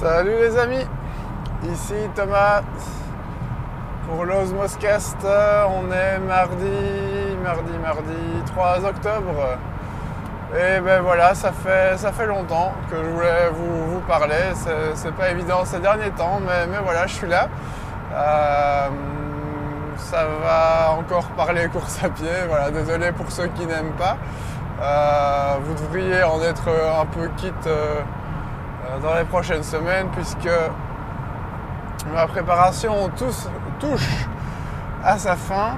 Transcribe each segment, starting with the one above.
Salut les amis, ici Thomas pour l'Osmoscast. On est mardi, mardi, mardi 3 octobre. Et ben voilà, ça fait, ça fait longtemps que je voulais vous, parler. C'est pas évident ces derniers temps, mais, voilà, je suis là. Euh, ça va encore parler course à pied. Voilà, désolé pour ceux qui n'aiment pas. Euh, vous devriez en être un peu quitte euh, dans les prochaines semaines puisque ma préparation touche à sa fin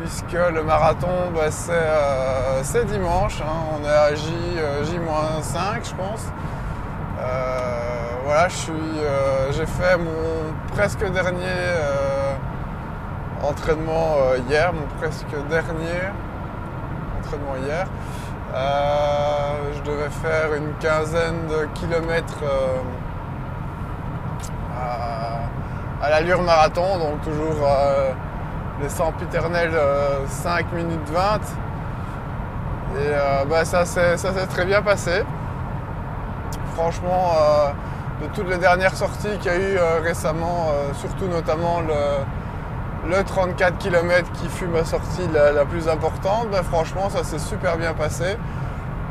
puisque le marathon bah, euh, c'est dimanche, hein. on est à J, euh, J-5 je pense. Euh, voilà, j'ai fait mon presque dernier entraînement hier, mon presque dernier entraînement hier. Je devais faire une quinzaine de kilomètres à, l'allure marathon, donc toujours les sempiternels 5 minutes 20. Et euh, bah, ça s'est très bien passé. Franchement, euh, de toutes les dernières sorties qu'il y a eu euh, récemment, surtout notamment le, 34 km qui fut ma sortie la, plus importante, bah, franchement ça s'est super bien passé.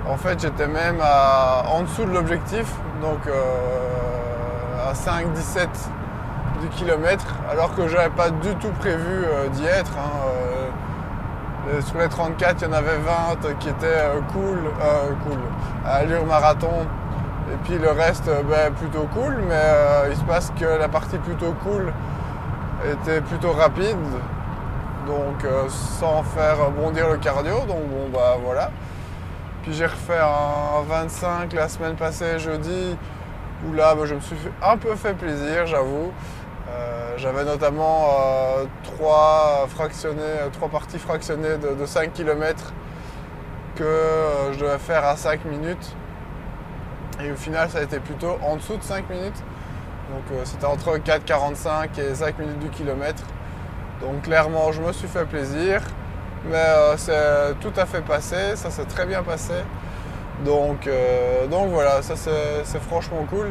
En fait j'étais même en dessous de l'objectif, donc à 5-17 du alors que j'avais pas du tout prévu euh, d'y être. Hein, euh, sur les 34, il y en avait 20 qui étaient euh, cool, cool, à allure marathon. Et puis le reste, ben, plutôt cool, mais il se passe que la partie plutôt cool était plutôt rapide, donc sans faire bondir le cardio. Donc bon, bah voilà. Puis j'ai refait un 25 la semaine passée, jeudi, où là, bah, je me suis un peu fait plaisir, j'avoue. Euh, j'avais notamment euh, trois, euh, trois parties fractionnées de, 5 km que je devais faire à 5 minutes. Et au final, ça a été plutôt en dessous de 5 minutes. Donc c'était entre 4,45 et 5 minutes du kilomètre. Donc clairement, je me suis fait plaisir. Mais c'est tout à fait passé, ça s'est très bien passé. Donc, donc voilà, ça c'est franchement cool.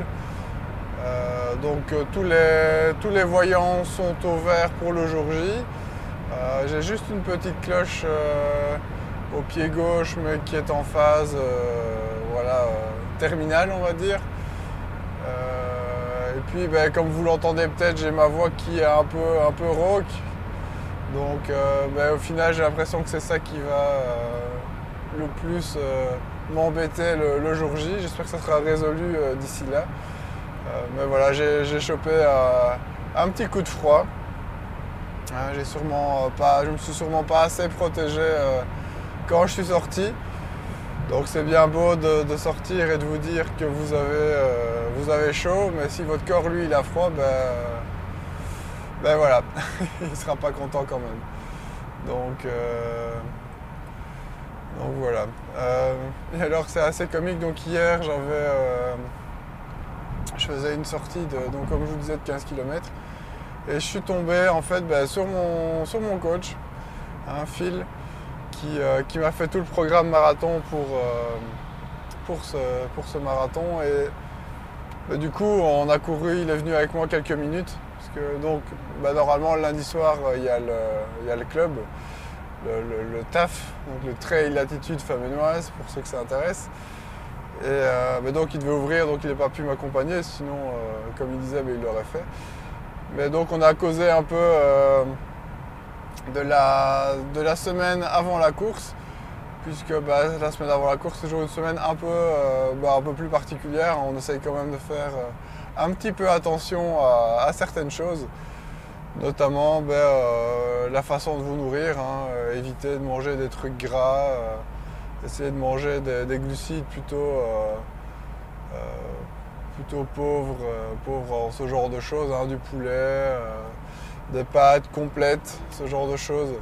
Euh, donc euh, tous les, tous les voyants sont au vert pour le jour J. Euh, j'ai juste une petite cloche au pied gauche mais qui est en phase voilà, terminale on va dire. Puis ben, comme vous l'entendez peut-être j'ai ma voix qui est un peu, un peu rauque. Donc ben, au final j'ai l'impression que c'est ça qui va le plus m'embêter le, jour J. J'espère que ça sera résolu d'ici là. Euh, mais voilà, j'ai chopé euh, un petit coup de froid. Euh, sûrement pas, je me suis sûrement pas assez protégé quand je suis sorti. Donc c'est bien beau de, sortir et de vous dire que vous avez, vous avez chaud, mais si votre corps lui il a froid, ben, ben voilà, il ne sera pas content quand même. Donc, donc voilà. et alors c'est assez comique, donc hier j'avais je faisais une sortie de, donc comme je vous disais, de 15 km. Et je suis tombé en fait bah, sur, mon, sur mon coach, un fil euh, qui, m'a fait tout le programme marathon pour, euh, pour, ce, pour ce marathon. Et bah, du coup, on a couru, il est venu avec moi quelques minutes. Parce que donc, bah, normalement, lundi soir, il y, a le, le club, le, TAF, donc le Trail Latitude Famenoise, pour ceux que ça intéresse. Et euh, mais donc il devait ouvrir, donc il n'a pas pu m'accompagner, sinon euh, comme il disait, il l'aurait fait. Mais donc on a causé un peu euh, de, la, semaine avant la course, puisque bah, la semaine avant la course c'est toujours une semaine un peu, bah, un peu plus particulière. On essaye quand même de faire un petit peu attention à, certaines choses, notamment ben, la façon de vous nourrir, hein, éviter de manger des trucs gras essayer de manger des, glucides plutôt, euh, euh, plutôt euh, en ce genre de choses, hein, du poulet, des pâtes complètes, ce genre de choses.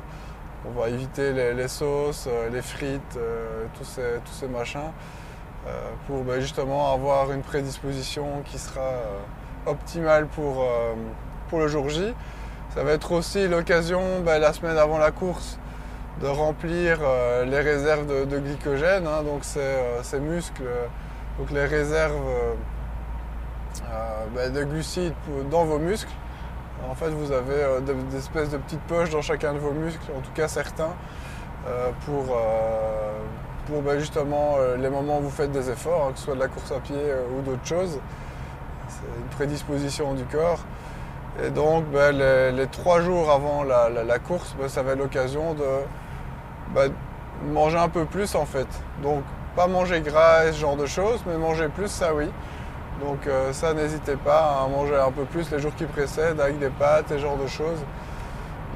On va éviter les, sauces, les frites, tous, ces, tous machins, pour ben, justement avoir une prédisposition qui sera optimale pour, le jour J. Ça va être aussi l'occasion, ben, la semaine avant la course, de remplir euh, les réserves de, glycogène, hein, donc ces, euh, muscles, donc les réserves bah, de glucides dans vos muscles. En fait, vous avez des espèces de petites poches dans chacun de vos muscles, en tout cas certains, pour, pour bah, justement les moments où vous faites des efforts, hein, que ce soit de la course à pied ou d'autres choses. C'est une prédisposition du corps. Et donc, ben, les, trois jours avant la, course, ben, ça avait l'occasion de manger un peu plus en fait. Donc, pas manger gras ce genre de choses, mais manger plus, ça oui. Donc, euh, ça, n'hésitez pas à manger un peu plus les jours qui précèdent avec des pâtes et ce genre de choses.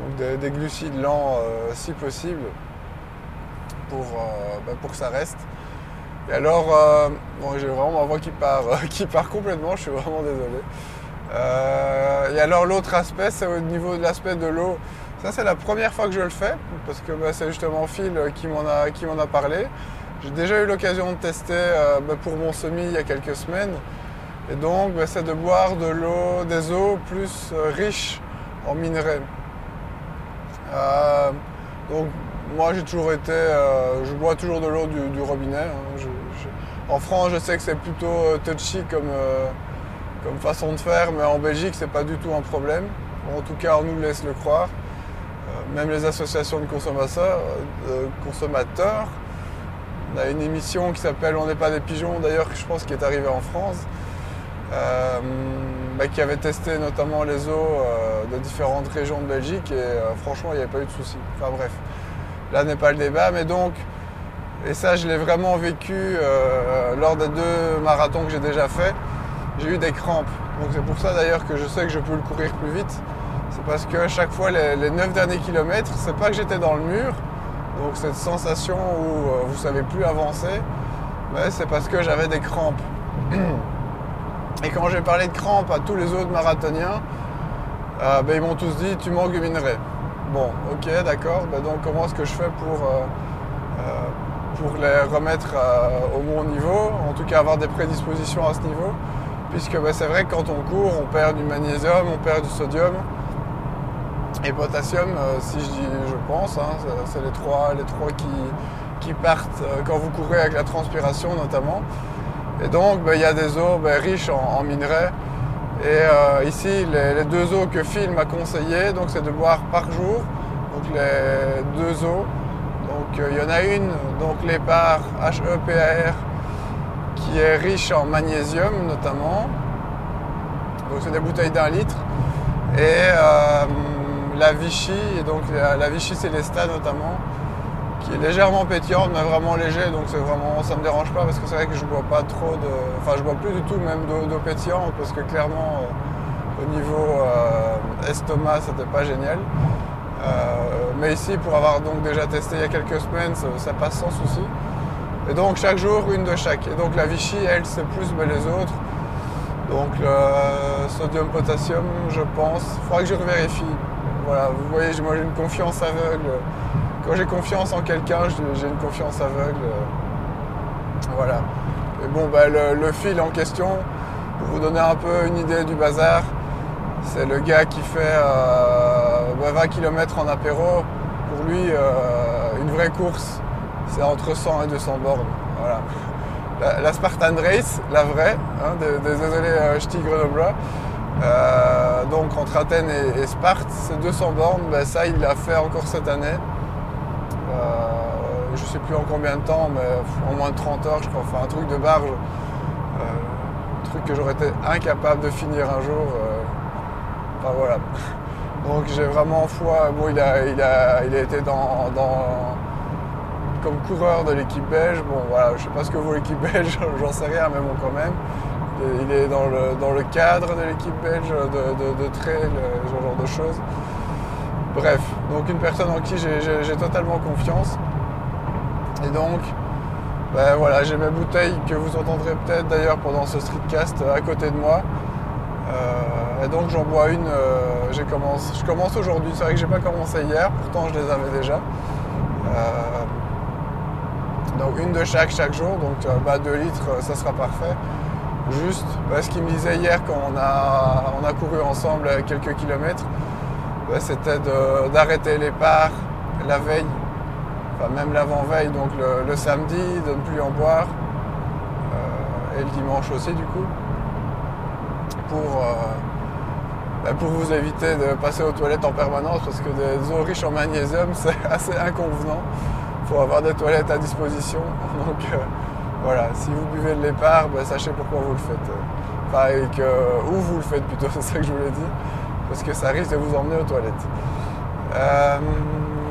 Donc, des, glucides lents euh, si possible pour, euh, pour que ça reste. Et alors, bon, j'ai vraiment ma voix qui part, qui part complètement, je suis vraiment désolé. Euh, et alors l'autre aspect, c'est au niveau de l'aspect de l'eau. Ça, c'est la première fois que je le fais, parce que bah, c'est justement Phil qui m'en a, qui a parlé. J'ai déjà eu l'occasion de tester euh, bah, pour mon semi il y a quelques semaines. Et donc, c'est de boire de l'eau, des eaux plus euh, riches en minerais. donc, moi, j'ai toujours été, je bois toujours de l'eau du, robinet. Hein. en France, je sais que c'est plutôt touchy comme comme façon de faire, mais en Belgique, c'est pas du tout un problème. En tout cas, on nous laisse le croire. Euh, même les associations de consommateurs, euh, consommateurs, on a une émission qui s'appelle On n'est pas des pigeons, d'ailleurs, je pense qui est arrivée en France, euh, bah, qui avait testé notamment les eaux de différentes régions de Belgique et franchement, il n'y avait pas eu de soucis. Enfin bref, là n'est pas le débat, mais donc, et ça, je l'ai vraiment vécu lors des deux marathons que j'ai déjà fait j'ai eu des crampes. Donc c'est pour ça d'ailleurs que je sais que je peux le courir plus vite. C'est parce que chaque fois, les, neuf 9 derniers kilomètres, c'est pas que j'étais dans le mur, donc cette sensation où euh, vous savez plus avancer, mais c'est parce que j'avais des crampes. Et quand j'ai parlé de crampes à tous les autres marathoniens, euh, ben, ils m'ont tous dit tu manques de minerais. Bon, ok, d'accord, ben, donc comment est-ce que je fais pour, euh, pour les remettre au bon niveau, en tout cas avoir des prédispositions à ce niveau puisque bah, c'est vrai que quand on court, on perd du magnésium, on perd du sodium et potassium, euh, si je dis je pense, hein, c'est les trois, les trois qui, partent euh, quand vous courez avec la transpiration notamment. Et donc bah, il y a des eaux bah, riches en, minerais. Et euh, ici, les, deux eaux que Phil m'a conseillé, donc c'est de boire par jour, donc les deux eaux. Donc il y en a une, donc l'épar HEPAR qui est riche en magnésium notamment. Donc c'est des bouteilles d'un litre. Et euh, la Vichy, donc la, Vichy Célesta notamment, qui est légèrement pétillante mais vraiment léger, donc c'est vraiment ça me dérange pas parce que c'est vrai que je bois pas trop de. Enfin je bois plus du tout même d'eau pétillante parce que clairement euh, au niveau euh, estomac c'était pas génial. mais ici pour avoir donc déjà testé il y a quelques semaines, ça passe sans souci. Et donc chaque jour, une de chaque. Et donc la Vichy, elle, c'est plus que les autres. Donc le sodium, potassium, je pense. Il faudra que je revérifie. Voilà, vous voyez, moi j'ai une confiance aveugle. Quand j'ai confiance en quelqu'un, j'ai une confiance aveugle. Voilà. Et bon, bah, le, fil en question, pour vous donner un peu une idée du bazar, c'est le gars qui fait 20 euh, km bah, en apéro. Pour lui, euh, une vraie course, c'est entre 100 et 200 bornes. Voilà. La, Spartan Race, la vraie, hein, désolé, euh, je. Euh, donc entre Athènes et, Sparte, c'est 200 bornes. Ben, ça, il l'a fait encore cette année. Euh, je sais plus en combien de temps, mais en moins de 30 heures, je crois. Enfin, un truc de barge. un truc que j'aurais été incapable de finir un jour. enfin voilà. Donc j'ai vraiment foi. Bon, il a, il a, il a été dans comme coureur de l'équipe belge. Bon, voilà, je sais pas ce que vaut l'équipe belge, j'en sais rien, mais bon, quand même. Il est dans le, dans le cadre de l'équipe belge de, de, trail, euh, ce genre de choses. Bref, donc une personne en qui j'ai totalement confiance. Et donc, ben voilà, j'ai mes bouteilles que vous entendrez peut-être d'ailleurs pendant ce streetcast euh, à côté de moi. Euh, et donc j'en bois une, je commence aujourd'hui, c'est vrai que j'ai pas commencé hier, pourtant je les avais déjà. Donc une de chaque chaque jour, donc 2 bah, litres, ça sera parfait. Juste, bah, ce qu'il me disait hier quand on a, on a couru ensemble quelques kilomètres, bah, c'était d'arrêter les parts la veille, même l'avant-veille, donc le, samedi, de ne plus en boire, euh, et le dimanche aussi du coup. pour, bah, pour vous éviter de passer aux toilettes en permanence parce que des eaux riches en magnésium c'est assez inconvenant. Il faut avoir des toilettes à disposition. Donc voilà, si vous buvez de l'épargne, bah, sachez pourquoi vous le faites. Enfin, et où vous le faites plutôt, c'est ça que je voulais dire. Parce que ça risque de vous emmener aux toilettes.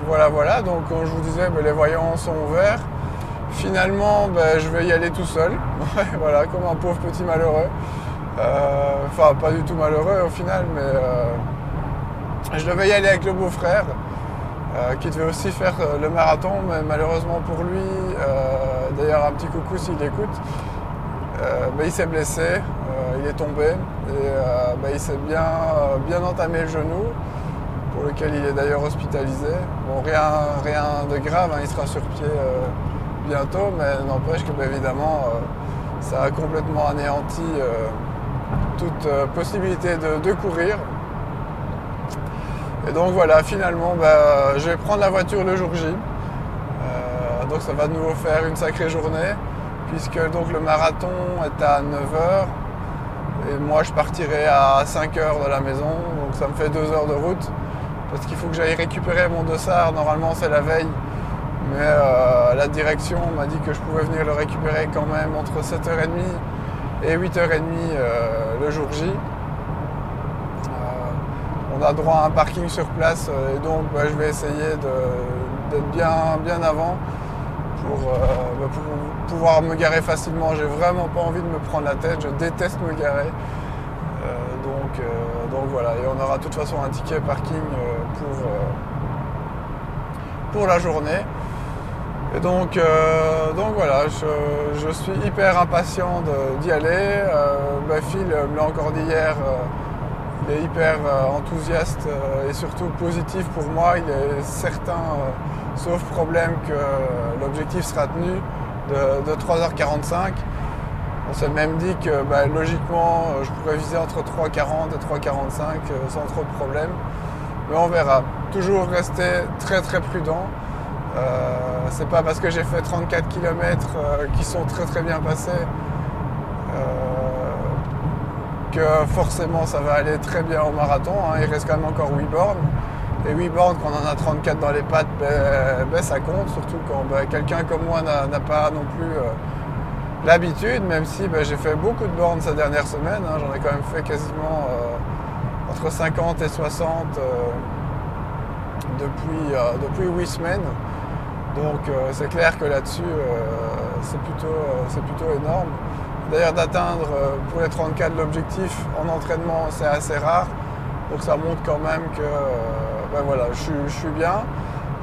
Voilà, voilà. Donc, comme je vous disais, bah, les voyants sont ouverts. Finalement, ben, je vais y aller tout seul. voilà, comme un pauvre petit malheureux. Euh, enfin, pas du tout malheureux au final, mais euh, je devais y aller avec le beau-frère, euh, qui devait aussi faire le marathon, mais malheureusement pour lui, d'ailleurs un petit coucou s'il écoute, ben, il s'est blessé, il est tombé, et ben, il s'est bien entamé le genou, pour lequel il est d'ailleurs hospitalisé. Bon, rien, rien de grave, hein, il sera sur pied bientôt, mais n'empêche que ben, évidemment euh, ça a complètement anéanti euh, toute euh, possibilité de, courir. Et donc voilà, finalement, ben, je vais prendre la voiture le jour J. donc ça va de nouveau faire une sacrée journée, puisque donc le marathon est à 9h. Et moi je partirai à 5h de la maison, donc ça me fait 2 heures de route. Parce qu'il faut que j'aille récupérer mon dossard, normalement c'est la veille. Mais euh, la direction m'a dit que je pouvais venir le récupérer quand même entre 7h30 et 8h30 euh, le jour J. Euh, on a droit à un parking sur place et donc bah, je vais essayer d'être bien, bien avant pour, bah, pour, pouvoir me garer facilement. J'ai vraiment pas envie de me prendre la tête, je déteste me garer. Donc, donc voilà, et on aura de toute façon un ticket parking pour, pour la journée. Et donc, euh, donc voilà, je, suis hyper impatient d'y aller. Euh, ma fille me l'a encore dit hier, euh, il est hyper enthousiaste et surtout positif pour moi. Il est certain, sauf problème, que l'objectif sera tenu de, 3h45. On s'est même dit que bah, logiquement, je pourrais viser entre 3h40 et 3h45 sans trop de problème. Mais on verra. Toujours rester très très prudent. Euh, c'est pas parce que j'ai fait 34 km euh, qui sont très très bien passés euh, que forcément ça va aller très bien au marathon. Hein. Il reste quand même encore 8 bornes. Et 8 bornes, quand on en a 34 dans les pattes, ben, ben, ça compte, surtout quand ben, quelqu'un comme moi n'a pas non plus l'habitude, même si j'ai fait beaucoup de bornes ces dernières semaines. Hein. J'en ai quand même fait quasiment entre 50 et 60 depuis, depuis 8 semaines. Donc euh, c'est clair que là-dessus, euh, c'est plutôt, euh, plutôt, énorme. D'ailleurs, d'atteindre pour les 34 l'objectif en entraînement, c'est assez rare. Donc ça montre quand même que ben voilà, je, suis bien.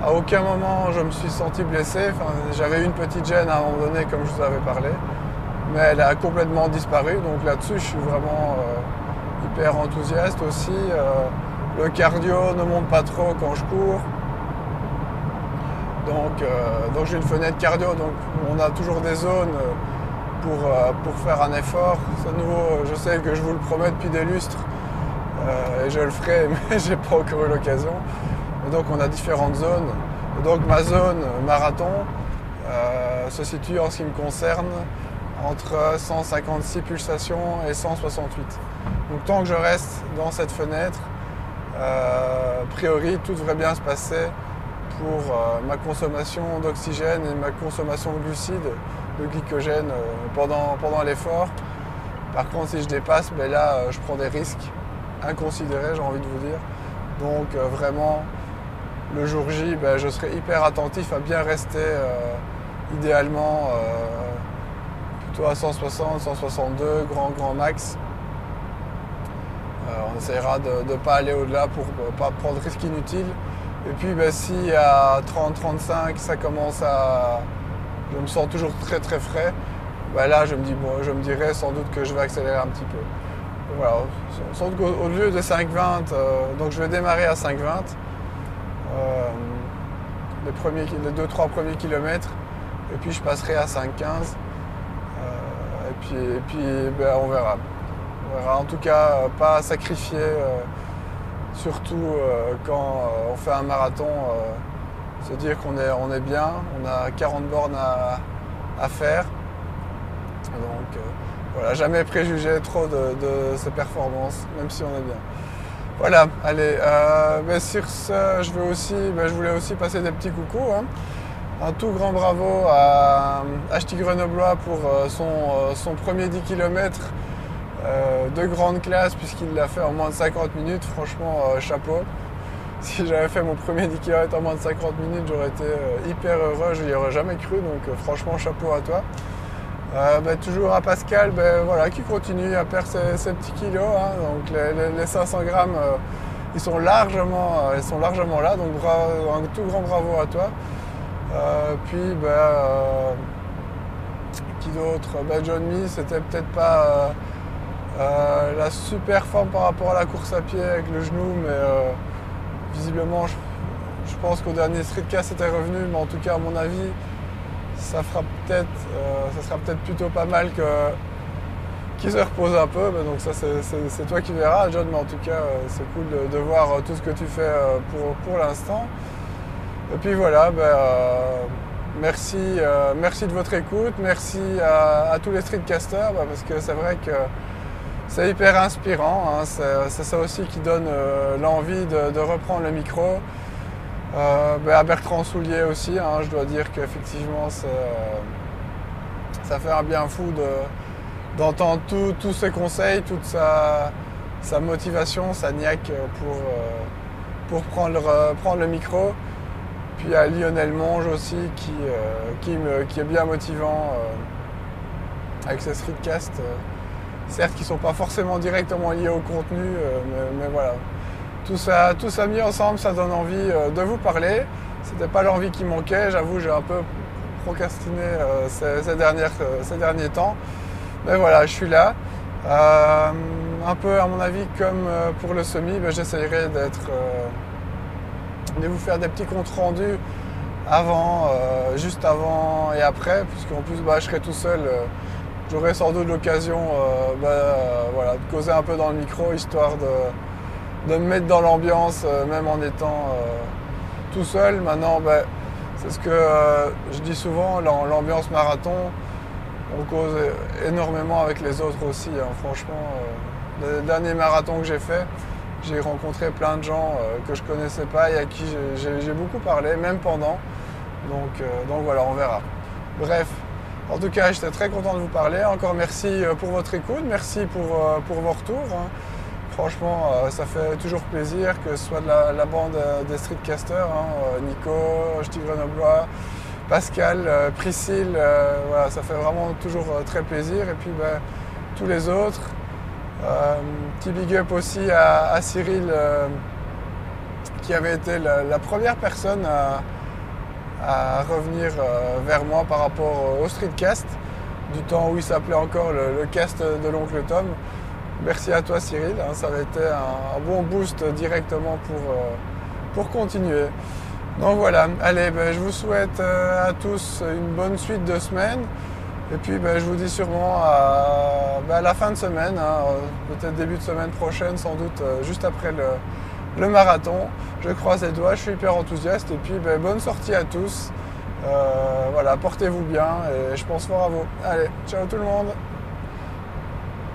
À aucun moment je me suis senti blessé. J'avais une petite gêne à un moment donné, comme je vous avais parlé. Mais elle a complètement disparu. Donc là-dessus, je suis vraiment hyper enthousiaste aussi. le cardio ne monte pas trop quand je cours. Euh, donc, j'ai une fenêtre cardio, donc on a toujours des zones pour, euh, pour faire un effort. À nouveau, je sais que je vous le promets depuis des lustres euh, et je le ferai, mais j'ai pas encore eu l'occasion. Donc on a différentes zones. donc ma zone marathon se situe en ce qui me concerne entre 156 pulsations et 168. Donc tant que je reste dans cette fenêtre, a priori tout devrait bien se passer pour euh, ma consommation d'oxygène et ma consommation de glucides, de glycogène euh, pendant, pendant l'effort. Par contre, si je dépasse, ben là, euh, je prends des risques inconsidérés, j'ai envie de vous dire. Donc vraiment, le jour J, ben, je serai hyper attentif à bien rester idéalement plutôt à 160, 162, grand grand max. on essaiera de ne pas aller au-delà pour ne pas prendre de risques inutiles. Et puis ben, si à 30-35 ça commence à. Je me sens toujours très très frais, ben là je me dis bon je me dirais sans doute que je vais accélérer un petit peu. voilà. Sans doute au lieu de 5,20, euh, donc je vais démarrer à 5,20 euh, les, premiers, les 2-3 premiers kilomètres, et puis je passerai à 5,15. Euh, et puis, et puis ben, on verra. On verra. En tout cas, pas sacrifier surtout euh, quand euh, on fait un marathon, euh, se dire qu'on est, on est bien, on a 40 bornes à, faire. Donc voilà, jamais préjuger trop de, ses performances, même si on est bien. Voilà, allez, ben, sur ce, je, veux aussi, ben, je voulais aussi passer des petits coucous. Hein. Un tout grand bravo à HT Grenoblois pour son, son premier 10 km euh, de grande classe puisqu'il l'a fait en moins de 50 minutes. Franchement, euh, chapeau. Si j'avais fait mon premier 10 km en moins de 50 minutes, j'aurais été euh, hyper heureux. Je n'y aurais jamais cru. Donc franchement, chapeau à toi. Bah, toujours à Pascal, ben, voilà, qui continue à perdre ses, petits kilos. Hein. donc les, 500 grammes, ils, sont largement, ils sont largement là. Donc un tout grand bravo à toi. puis, ben, qui d'autre? Ben, John Me, c'était peut-être pas euh, la super forme par rapport à la course à pied avec le genou, mais euh, visiblement, je, pense qu'au dernier streetcast c'était revenu, mais en tout cas, à mon avis, ça fera peut-être, euh, ça sera peut-être plutôt pas mal que qu'il se repose un peu. donc ça, c'est toi qui verras, John, mais en tout cas, c'est cool de, voir tout ce que tu fais pour, l'instant. Et puis voilà, ben, merci, merci de votre écoute, merci à, tous les streetcasters, ben, parce que c'est vrai que c'est hyper inspirant. Hein. C'est ça aussi qui donne euh, l'envie de, reprendre le micro. Euh, à Bertrand Soulier aussi, hein, je dois dire qu'effectivement, euh, ça fait un bien fou d'entendre tous ses conseils, toute sa, motivation, sa niaque pour, prendre, le micro. Puis à Lionel Monge aussi, qui, qui est bien motivant avec ses streetcasts certes qui ne sont pas forcément directement liés au contenu, euh, mais, voilà. Tout ça, tout ça mis ensemble, ça donne envie euh, de vous parler. C'était pas l'envie qui manquait, j'avoue, j'ai un peu procrastiné euh, ces, dernières, ces, derniers temps. Mais voilà, je suis là. un peu, à mon avis, comme pour le semi, ben, j'essayerai d'être, de vous faire des petits comptes rendus avant, juste avant et après, puisqu'en plus, bah, je serai tout seul j'aurai sans doute l'occasion euh, bah, euh, de causer un peu dans le micro, histoire de, me mettre dans l'ambiance, euh, même en étant tout seul. Maintenant, bah, c'est ce que je dis souvent, l'ambiance marathon, on cause énormément avec les autres aussi. Hein. Franchement, le dernier marathon que j'ai fait, j'ai rencontré plein de gens que je connaissais pas et à qui j'ai beaucoup parlé, même pendant. Donc, donc voilà, on verra. Bref, en tout cas, j'étais très content de vous parler. Encore merci euh, pour votre écoute, merci pour, euh, pour vos retours. Franchement, euh, ça fait toujours plaisir que ce soit la, bande des streetcasters, hein, Nico, Ch'ti Grenoblois, Pascal, Priscille, voilà, ça fait vraiment toujours très plaisir. Et puis ben, tous les autres. petit big up aussi à, Cyril qui avait été la première personne à revenir euh, vers moi par rapport au streetcast, du temps où il s'appelait encore le, cast de l'oncle Tom. Merci à toi Cyril, hein, ça avait été un, bon boost directement pour, euh, pour continuer. Donc voilà, allez, ben, je vous souhaite euh, à tous une bonne suite de semaine. Et puis ben, je vous dis sûrement à, ben, la fin de semaine, hein, peut-être début de semaine prochaine, sans doute juste après le, le marathon. Je croise les doigts, je suis hyper enthousiaste et puis bonne sortie à tous. Euh, voilà, portez-vous bien et je pense fort à vous. Allez, ciao tout le monde